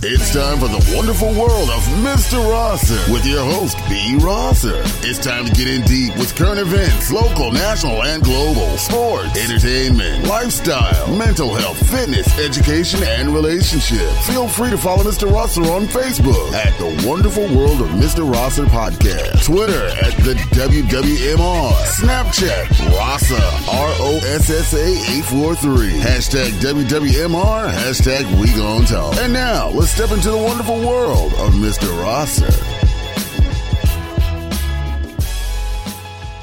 It's time for the wonderful world of Mr. Rosser with your host, B. Rosser. It's time to get in deep with current events, local, national, and global, sports, entertainment, lifestyle, mental health, fitness, education, and relationships. Feel free to follow Mr. Rosser on Facebook at the Wonderful World of Mr. Rosser Podcast, Twitter at the WWMR, Snapchat, Rosser, R-O-S-S-A 843, hashtag WWMR, hashtag We Gon' Talk. And now, let's step into the wonderful world of Mr. Rosser.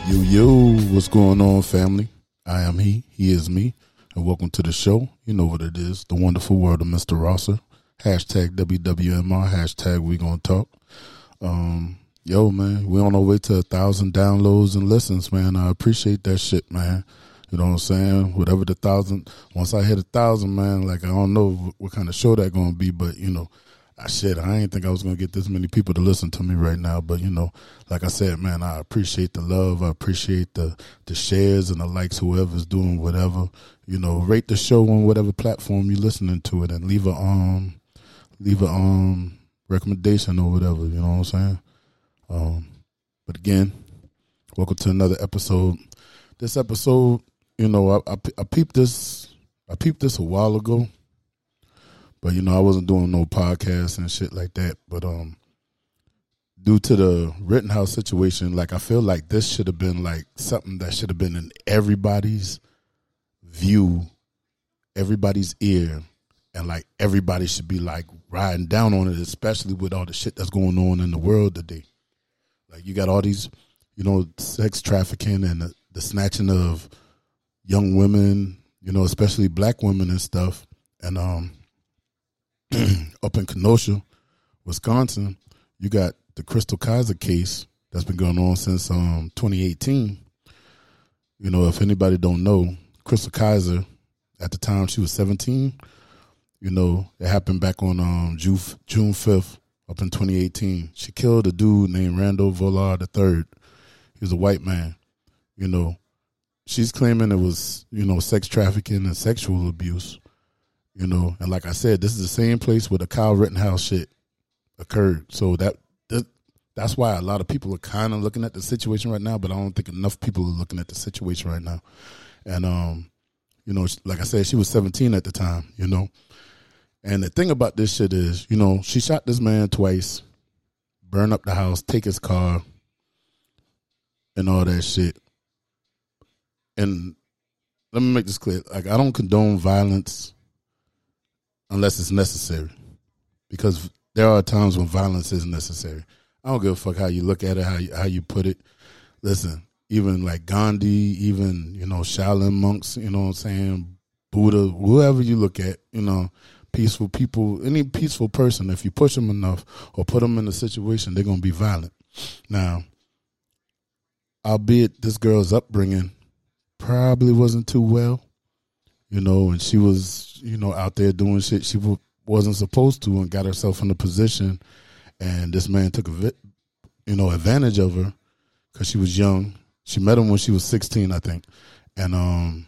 Yo, yo, what's going on, family? I am he, he is me, and welcome to the show. You know what it is, the wonderful world of Mr. Rosser. Hashtag WWMR, hashtag we gonna talk. Um, yo, man, we on our way to a thousand downloads and listens, man. I appreciate that shit, man. You know what I'm saying? Whatever the thousand, once I hit a thousand, man, like I don't know what kind of show that gonna be, but you know, I shit, I ain't think I was gonna get this many people to listen to me right now. But you know, like I said, man, I appreciate the love, I appreciate the the shares and the likes, whoever's doing whatever. You know, rate the show on whatever platform you're listening to it, and leave a um, leave a um recommendation or whatever. You know what I'm saying? Um, but again, welcome to another episode. This episode you know, I, I, I peeped this, I peeped this a while ago, but you know, I wasn't doing no podcasts and shit like that. But um, due to the Rittenhouse situation, like I feel like this should have been like something that should have been in everybody's view, everybody's ear, and like everybody should be like riding down on it, especially with all the shit that's going on in the world today. Like you got all these, you know, sex trafficking and the, the snatching of young women, you know, especially black women and stuff. And um, up in Kenosha, Wisconsin, you got the Chrystul Kizer case that's been going on since um 2018. You know, if anybody don't know, Chrystul Kizer, at the time she was 17. You know, it happened back on um June June 5th up in 2018. She killed a dude named Randall Volar III. He was a white man. You know, she's claiming it was you know sex trafficking and sexual abuse you know. And like i said this is the same place where the kyle rittenhouse shit occurred. So that, that that's why a lot of people are kind of looking at the situation right now but i don't think enough people are looking at the situation right now. And um you know like i said she was 17 at the time you know. And the thing about this shit is you know she shot this man twice burn up the house take his car and all that shit and let me make this clear. Like I don't condone violence unless it's necessary. Because there are times when violence is necessary. I don't give a fuck how you look at it, how you, how you put it. Listen, even like Gandhi, even, you know, Shaolin monks, you know what I'm saying, Buddha, whoever you look at, you know, peaceful people, any peaceful person, if you push them enough or put them in a situation, they're going to be violent. Now, albeit this girl's upbringing probably wasn't too well, you know, and she was, you know, out there doing shit she wasn't supposed to and got herself in a position. And this man took a, you know, advantage of her because she was young. She met him when she was 16, I think. And, um,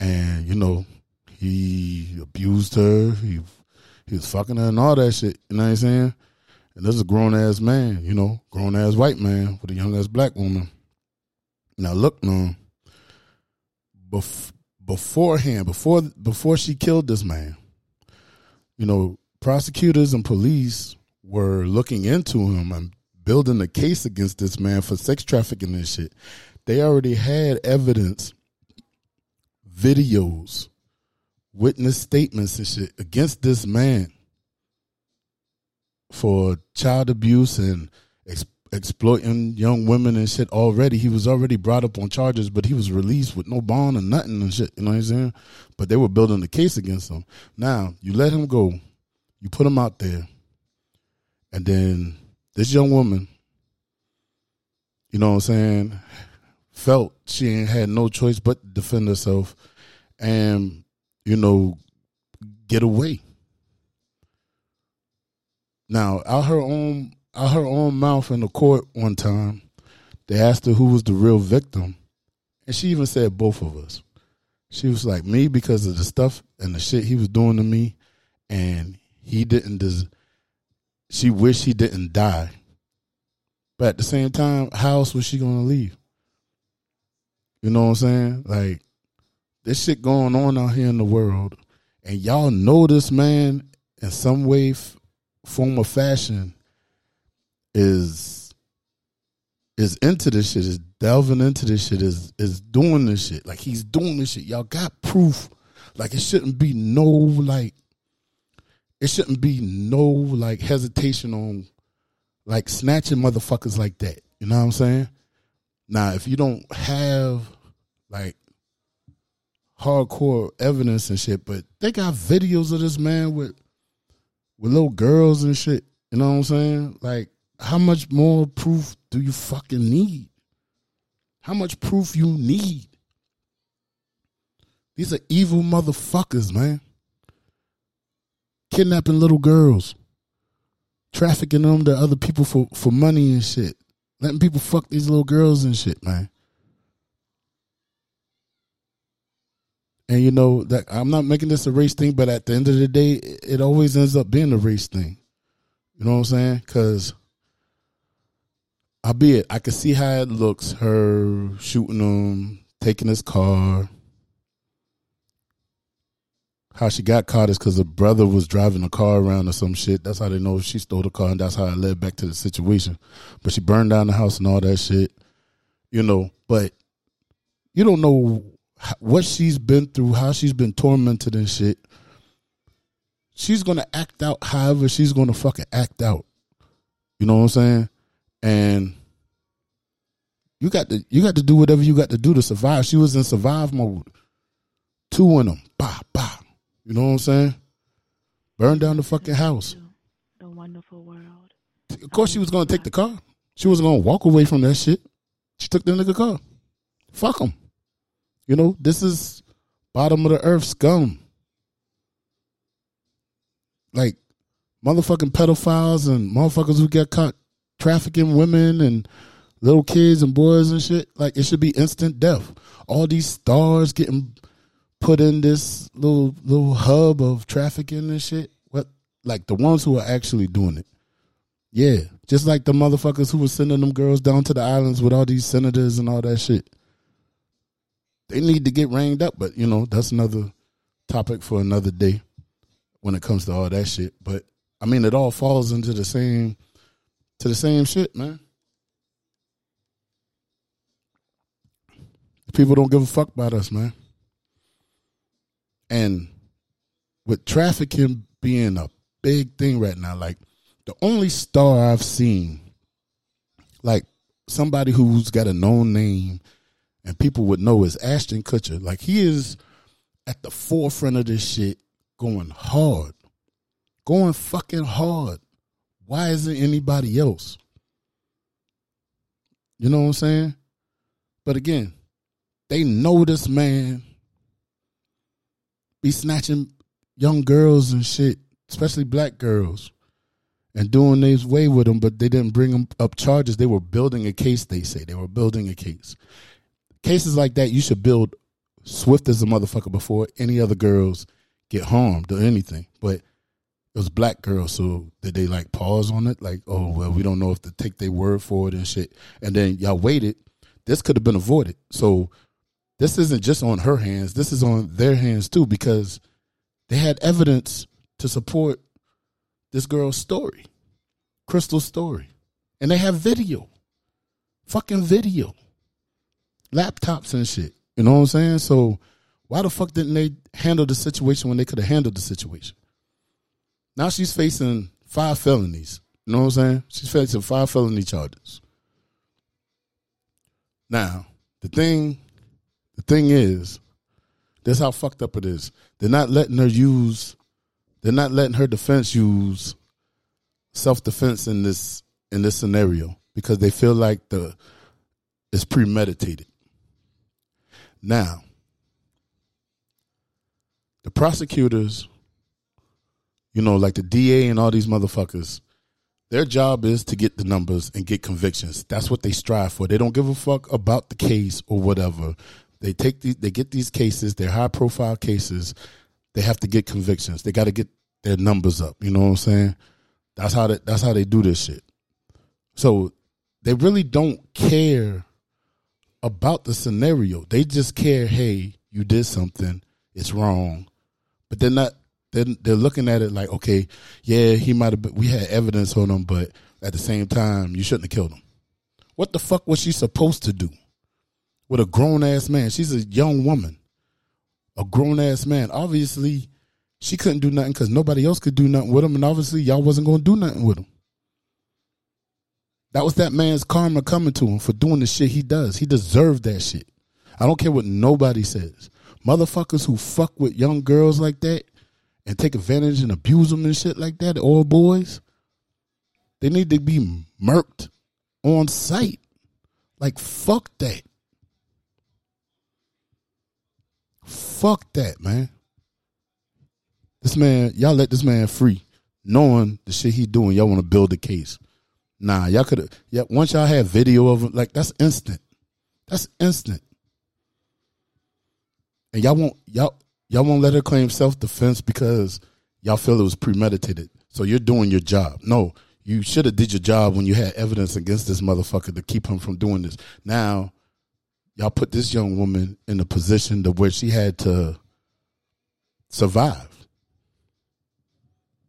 and, you know, he abused her. He, he was fucking her and all that shit. You know what I'm saying? And this is a grown ass man, you know, grown ass white man with a young ass black woman. Now look, no. Bef- beforehand, before before she killed this man, you know, prosecutors and police were looking into him and building a case against this man for sex trafficking and shit. They already had evidence, videos, witness statements and shit against this man for child abuse and exploiting young women and shit already. He was already brought up on charges, but he was released with no bond or nothing and shit. You know what I'm saying? But they were building the case against him. Now, you let him go, you put him out there, and then this young woman, you know what I'm saying, felt she ain't had no choice but to defend herself and, you know, get away. Now, out her own out her own mouth in the court one time, they asked her who was the real victim, and she even said both of us. She was like me because of the stuff and the shit he was doing to me, and he didn't. Des- she wished he didn't die, but at the same time, how else was she gonna leave? You know what I'm saying? Like this shit going on out here in the world, and y'all know this man in some way, f- form, or fashion is is into this shit, is delving into this shit, is is doing this shit. Like he's doing this shit. Y'all got proof. Like it shouldn't be no like it shouldn't be no like hesitation on like snatching motherfuckers like that. You know what I'm saying? Now, if you don't have like hardcore evidence and shit, but they got videos of this man with with little girls and shit. You know what I'm saying? Like, how much more proof do you fucking need? How much proof you need? These are evil motherfuckers, man. Kidnapping little girls, trafficking them to other people for, for money and shit. Letting people fuck these little girls and shit, man. And you know that I'm not making this a race thing, but at the end of the day, it always ends up being a race thing. You know what I'm saying? Because, albeit, I can see how it looks. Her shooting him, taking his car. How she got caught is because her brother was driving a car around or some shit. That's how they know she stole the car, and that's how it led back to the situation. But she burned down the house and all that shit. You know, but you don't know what she's been through, how she's been tormented and shit. She's gonna act out however she's gonna fucking act out. You know what I'm saying? And you got to you got to do whatever you got to do to survive. She was in survive mode. Two in them. Bah, bah. You know what I'm saying? Burn down the fucking house. The wonderful world. Of course she was gonna take um, the car. She wasn't gonna walk away from that shit. She took the nigga car. Fuck him. You know, this is bottom of the earth scum. Like motherfucking pedophiles and motherfuckers who get caught trafficking women and little kids and boys and shit. Like it should be instant death. All these stars getting put in this little little hub of trafficking and shit. What like the ones who are actually doing it. Yeah. Just like the motherfuckers who were sending them girls down to the islands with all these senators and all that shit. They need to get ranged up, but you know, that's another topic for another day when it comes to all that shit. But I mean it all falls into the same to the same shit, man. People don't give a fuck about us, man. And with trafficking being a big thing right now, like the only star I've seen, like somebody who's got a known name and people would know is Ashton Kutcher. Like he is at the forefront of this shit going hard. Going fucking hard. Why isn't anybody else? You know what I'm saying? But again, they know this man be snatching young girls and shit, especially black girls, and doing his way with them, but they didn't bring them up charges. They were building a case, they say. They were building a case. Cases like that, you should build swift as a motherfucker before any other girls get harmed or anything. But it was black girls, so did they like pause on it? Like, oh well, we don't know if to take their word for it and shit. And then y'all waited. This could have been avoided. So this isn't just on her hands. This is on their hands too because they had evidence to support this girl's story, Chrystul's story, and they have video, fucking video, laptops and shit. You know what I'm saying? So why the fuck didn't they handle the situation when they could have handled the situation? Now she's facing five felonies. You know what I'm saying? She's facing five felony charges. Now, the thing the thing is, that's how fucked up it is. They're not letting her use they're not letting her defense use self defense in this in this scenario because they feel like the it's premeditated. Now, the prosecutors, you know, like the DA and all these motherfuckers, their job is to get the numbers and get convictions. That's what they strive for. They don't give a fuck about the case or whatever. They take these, they get these cases, they're high profile cases. They have to get convictions. They got to get their numbers up. You know what I'm saying? That's how they, that's how they do this shit. So they really don't care about the scenario. They just care, hey, you did something, it's wrong. But they're not they're, they're looking at it like, okay, yeah, he might have we had evidence on him, but at the same time, you shouldn't have killed him. What the fuck was she supposed to do with a grown ass man? She's a young woman, a grown ass man. Obviously, she couldn't do nothing because nobody else could do nothing with him, and obviously, y'all wasn't going to do nothing with him. That was that man's karma coming to him for doing the shit he does. He deserved that shit. I don't care what nobody says. Motherfuckers who fuck with young girls like that and take advantage and abuse them and shit like that, all boys, they need to be murked on sight. Like, fuck that. Fuck that, man. This man, y'all let this man free, knowing the shit he doing. Y'all want to build a case. Nah, y'all could have. Yeah, once y'all had video of him, like that's instant. That's instant. And y'all won't y'all y'all won't let her claim self defense because y'all feel it was premeditated. So you're doing your job. No, you should have did your job when you had evidence against this motherfucker to keep him from doing this. Now, y'all put this young woman in a position to where she had to survive.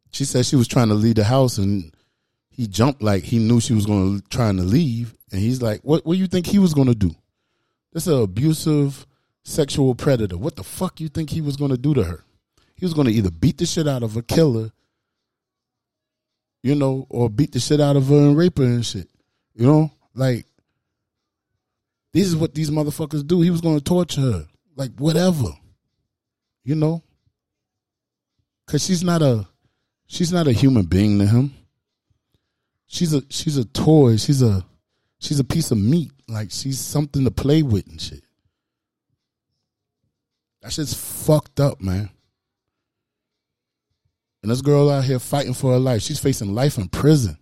She said she was trying to leave the house and he jumped like he knew she was going to trying to leave and he's like, "What what do you think he was going to do?" This is an abusive sexual predator. What the fuck you think he was going to do to her? He was going to either beat the shit out of her, kill her, you know, or beat the shit out of her and rape her and shit. You know, like this is what these motherfuckers do. He was going to torture her, like whatever, you know, because she's not a she's not a human being to him. She's a she's a toy. She's a she's a piece of meat. Like she's something to play with and shit. That shit's fucked up, man. And this girl out here fighting for her life. She's facing life in prison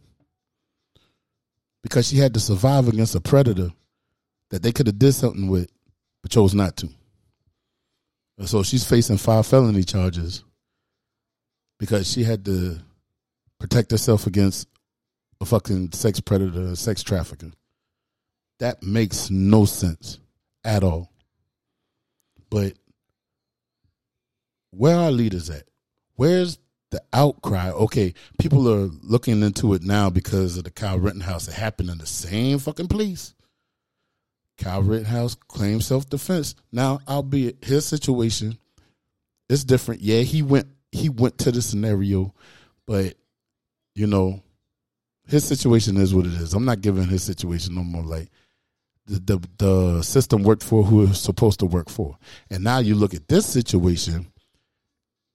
because she had to survive against a predator that they could have did something with, but chose not to. And so she's facing five felony charges because she had to protect herself against a fucking sex predator, sex trafficker. That makes no sense at all. But where are leaders at? Where's the outcry? Okay, people are looking into it now because of the Kyle Rittenhouse. It happened in the same fucking place. Kyle Rittenhouse claimed self defense. Now, albeit his situation is different. Yeah, he went he went to the scenario, but you know, his situation is what it is. I'm not giving his situation no more like the, the the system worked for who it's supposed to work for. And now you look at this situation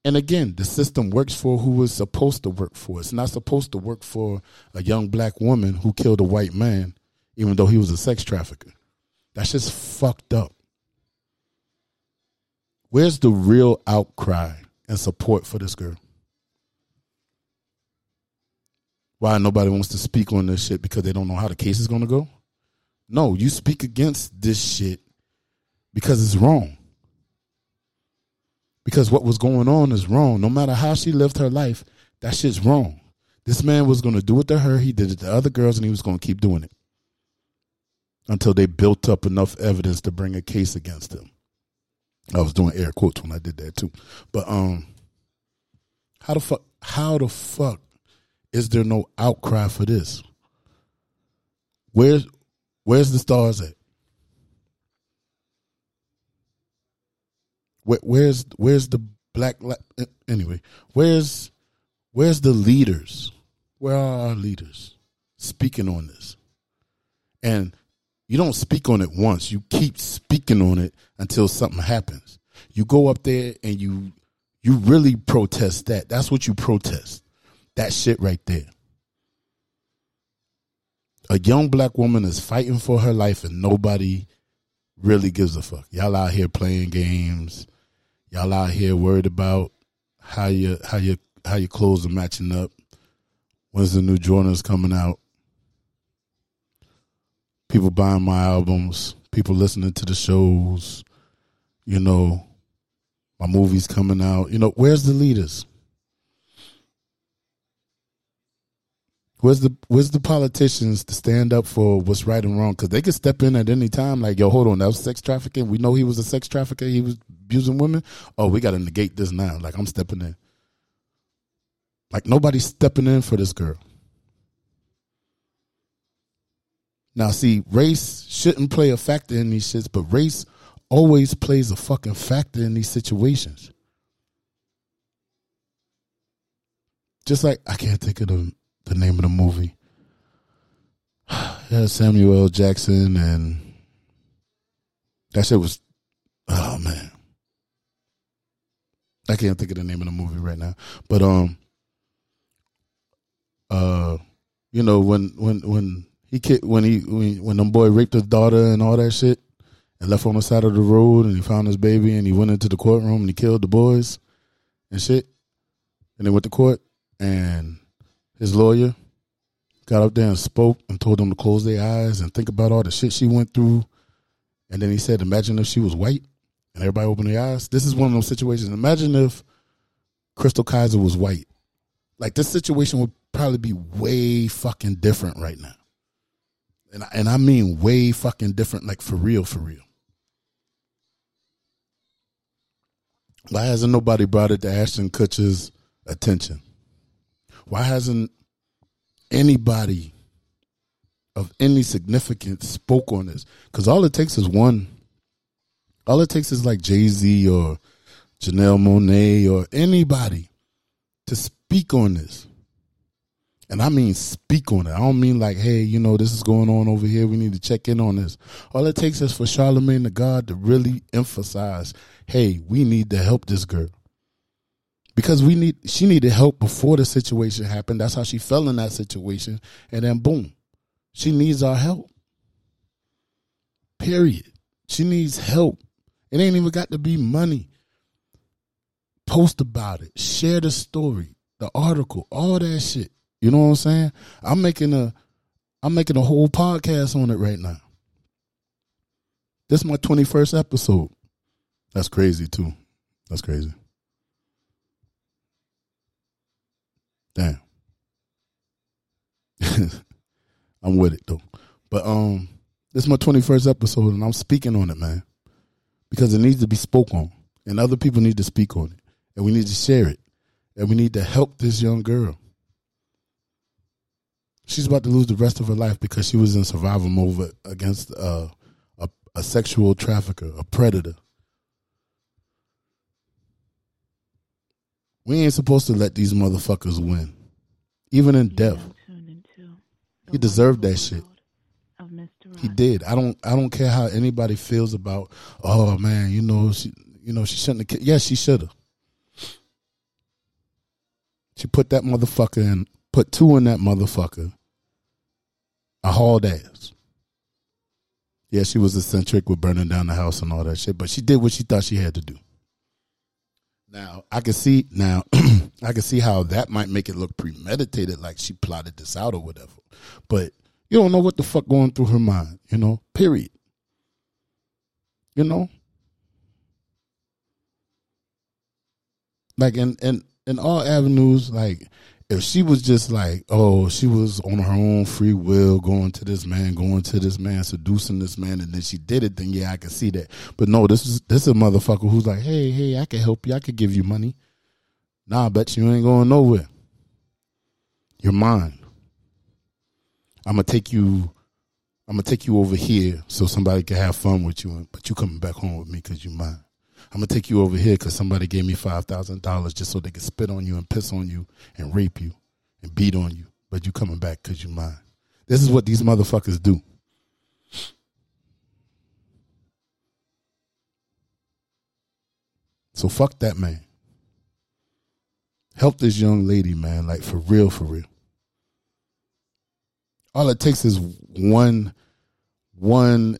and again, the system works for who it's supposed to work for. It's not supposed to work for a young black woman who killed a white man, even though he was a sex trafficker. That's just fucked up. Where's the real outcry and support for this girl? Why nobody wants to speak on this shit because they don't know how the case is going to go? No, you speak against this shit because it's wrong because what was going on is wrong. No matter how she lived her life, that shit's wrong. This man was going to do it to her. He did it to other girls, and he was going to keep doing it until they built up enough evidence to bring a case against him. I was doing air quotes when I did that too. But um, how the fuck? How the fuck is there no outcry for this? Where's Where's the stars at? Where, where's where's the black anyway? Where's where's the leaders? Where are our leaders speaking on this? And you don't speak on it once. You keep speaking on it until something happens. You go up there and you you really protest that. That's what you protest. That shit right there. A young black woman is fighting for her life and nobody really gives a fuck. Y'all out here playing games, Y'all out here worried about how you how you how your clothes are matching up. When's the new Jordans coming out? People buying my albums, people listening to the shows, you know, my movies coming out. You know, where's the leaders? Where's the where's the politicians to stand up for what's right and wrong? Because they could step in at any time. Like, yo, hold on, that was sex trafficking. We know he was a sex trafficker. He was abusing women. Oh, we got to negate this now. Like, I'm stepping in. Like nobody's stepping in for this girl. Now, see, race shouldn't play a factor in these shits, but race always plays a fucking factor in these situations. Just like I can't think of the, the name of the movie. Yeah, Samuel L. Jackson and that shit was oh man. I can't think of the name of the movie right now. But um uh you know when when when he kid when he when, when them boy raped his daughter and all that shit and left on the side of the road and he found his baby and he went into the courtroom and he killed the boys and shit and they went to court and his lawyer got up there and spoke and told them to close their eyes and think about all the shit she went through and then he said imagine if she was white and everybody opened their eyes this is one of those situations imagine if Chrystul Kizer was white like this situation would probably be way fucking different right now and I, and I mean way fucking different, like for real, for real. Why hasn't nobody brought it to Ashton Kutcher's attention? Why hasn't anybody of any significance spoke on this? Because all it takes is one. All it takes is like Jay Z or Janelle Monáe or anybody to speak on this. And I mean speak on it. I don't mean like, hey, you know, this is going on over here. We need to check in on this. All it takes is for Charlemagne the God to really emphasize, hey, we need to help this girl. Because we need she needed help before the situation happened. That's how she fell in that situation. And then boom. She needs our help. Period. She needs help. It ain't even got to be money. Post about it. Share the story, the article, all that shit. You know what I'm saying? I'm making a I'm making a whole podcast on it right now. This is my 21st episode. That's crazy too. That's crazy. Damn. I'm with it though. But um this is my 21st episode and I'm speaking on it, man. Because it needs to be spoke on. And other people need to speak on it. And we need to share it. And we need to help this young girl. She's about to lose the rest of her life because she was in survival mode against uh, a a sexual trafficker, a predator. We ain't supposed to let these motherfuckers win, even in death. He deserved that shit. He did. I don't. I don't care how anybody feels about. Oh man, you know she. You know she shouldn't have. Yes, she should have. She put that motherfucker in put two in that motherfucker. I hauled ass. Yeah, she was eccentric with burning down the house and all that shit, but she did what she thought she had to do. Now I can see now I can see how that might make it look premeditated, like she plotted this out or whatever. But you don't know what the fuck going through her mind, you know. Period. You know, like in in in all avenues, like if she was just like, oh, she was on her own free will, going to this man, going to this man, seducing this man, and then she did it, then yeah, I can see that. But no, this is this is a motherfucker who's like, hey, hey, I can help you, I can give you money. Nah, I bet you ain't going nowhere. You're mine. I'm gonna take you. I'm gonna take you over here so somebody can have fun with you, but you coming back home with me because you're mine. I'm gonna take you over here because somebody gave me five thousand dollars just so they could spit on you and piss on you and rape you and beat on you, but you coming back because you mine. This is what these motherfuckers do. So fuck that man. Help this young lady, man, like for real, for real. All it takes is one one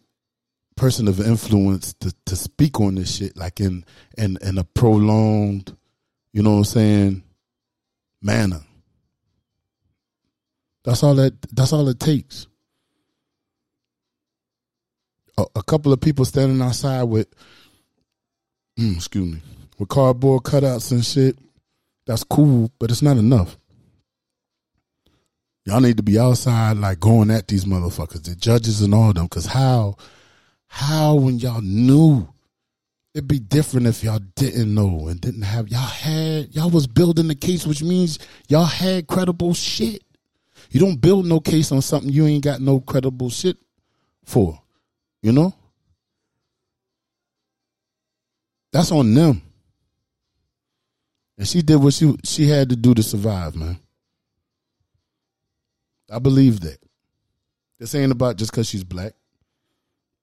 person of influence to, to speak on this shit like in in in a prolonged, you know what I'm saying, manner. That's all that that's all it takes. A, a couple of people standing outside with mm, excuse me, with cardboard cutouts and shit. That's cool, but it's not enough. Y'all need to be outside, like going at these motherfuckers, the judges and all them. Cause how, how when y'all knew, it'd be different if y'all didn't know and didn't have y'all had y'all was building the case, which means y'all had credible shit. You don't build no case on something you ain't got no credible shit for. You know? That's on them. And she did what she she had to do to survive, man. I believe that. This ain't about just because she's black,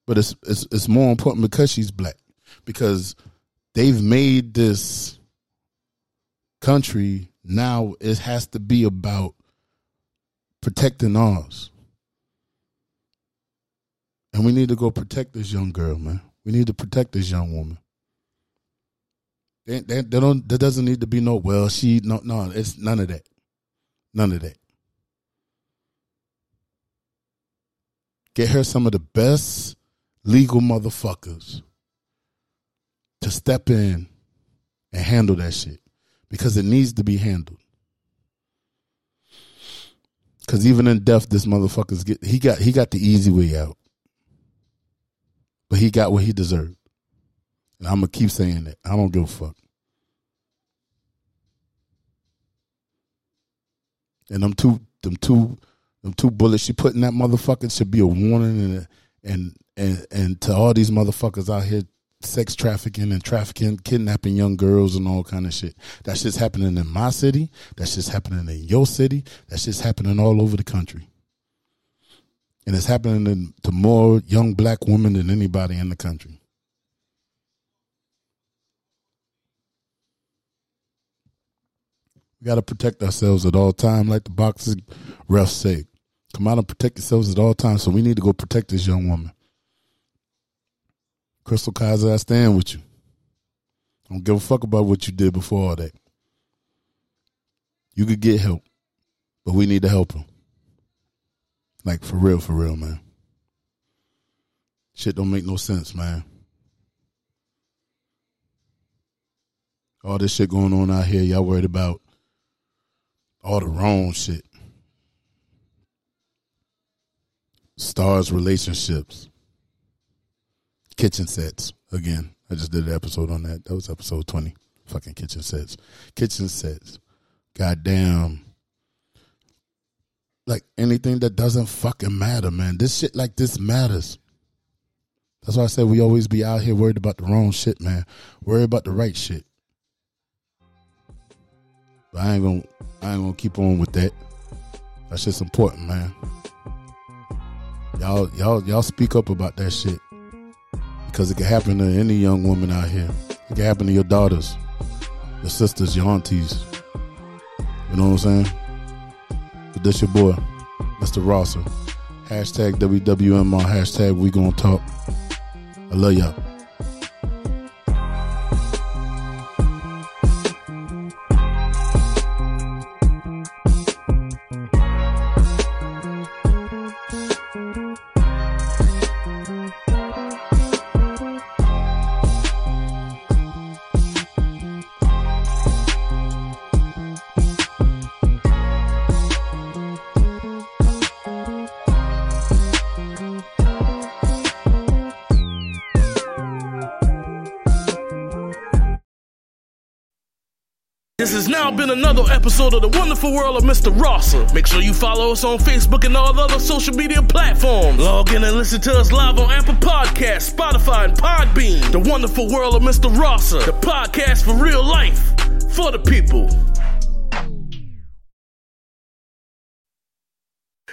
but it's it's it's more important because she's black. Because they've made this country now. It has to be about protecting ours, and we need to go protect this young girl, man. We need to protect this young woman. They, they, they don't. There doesn't need to be no. Well, she no no. It's none of that. None of that. Get her some of the best legal motherfuckers to step in and handle that shit because it needs to be handled. Because even in death, this motherfucker's get he got he got the easy way out, but he got what he deserved. And I'm gonna keep saying that. I don't give a fuck. And them two, them two, them two bullets she put in that motherfucker should be a warning and and and and to all these motherfuckers out here sex trafficking and trafficking, kidnapping young girls and all kind of shit. That shit's happening in my city. That shit's happening in your city. That shit's happening all over the country. And it's happening to more young black women than anybody in the country. We got to protect ourselves at all time, like the boxing refs say. Come out and protect yourselves at all times. So we need to go protect this young woman. Chrystul Kizer, I stand with you. I don't give a fuck about what you did before all that. You could get help, but we need to help her. Like for real, for real, man. Shit don't make no sense, man. All this shit going on out here, y'all worried about all the wrong shit. Stars relationships. Kitchen sets. Again, I just did an episode on that. That was episode 20. Fucking kitchen sets. Kitchen sets. Goddamn. Like anything that doesn't fucking matter, man. This shit like this matters. That's why I said we always be out here worried about the wrong shit, man. Worry about the right shit. But I ain't gonna I ain't gonna keep on with that. That's just important, man. Y'all y'all y'all speak up about that shit. Because it can happen to any young woman out here. It can happen to your daughters, your sisters, your aunties. You know what I'm saying? But this your boy, Mr. Rosser. Hashtag WWMR, hashtag we gonna talk. I love y'all. Has now been another episode of the wonderful world of Mr. Rosser. Make sure you follow us on Facebook and all the other social media platforms. Log in and listen to us live on Apple Podcasts, Spotify, and Podbean. The wonderful world of Mr. Rosser, the podcast for real life, for the people.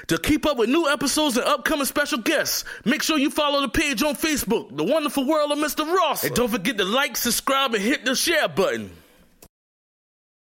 To keep up with new episodes and upcoming special guests, make sure you follow the page on Facebook, The Wonderful World of Mr. Ross. And don't forget to like, subscribe, and hit the share button.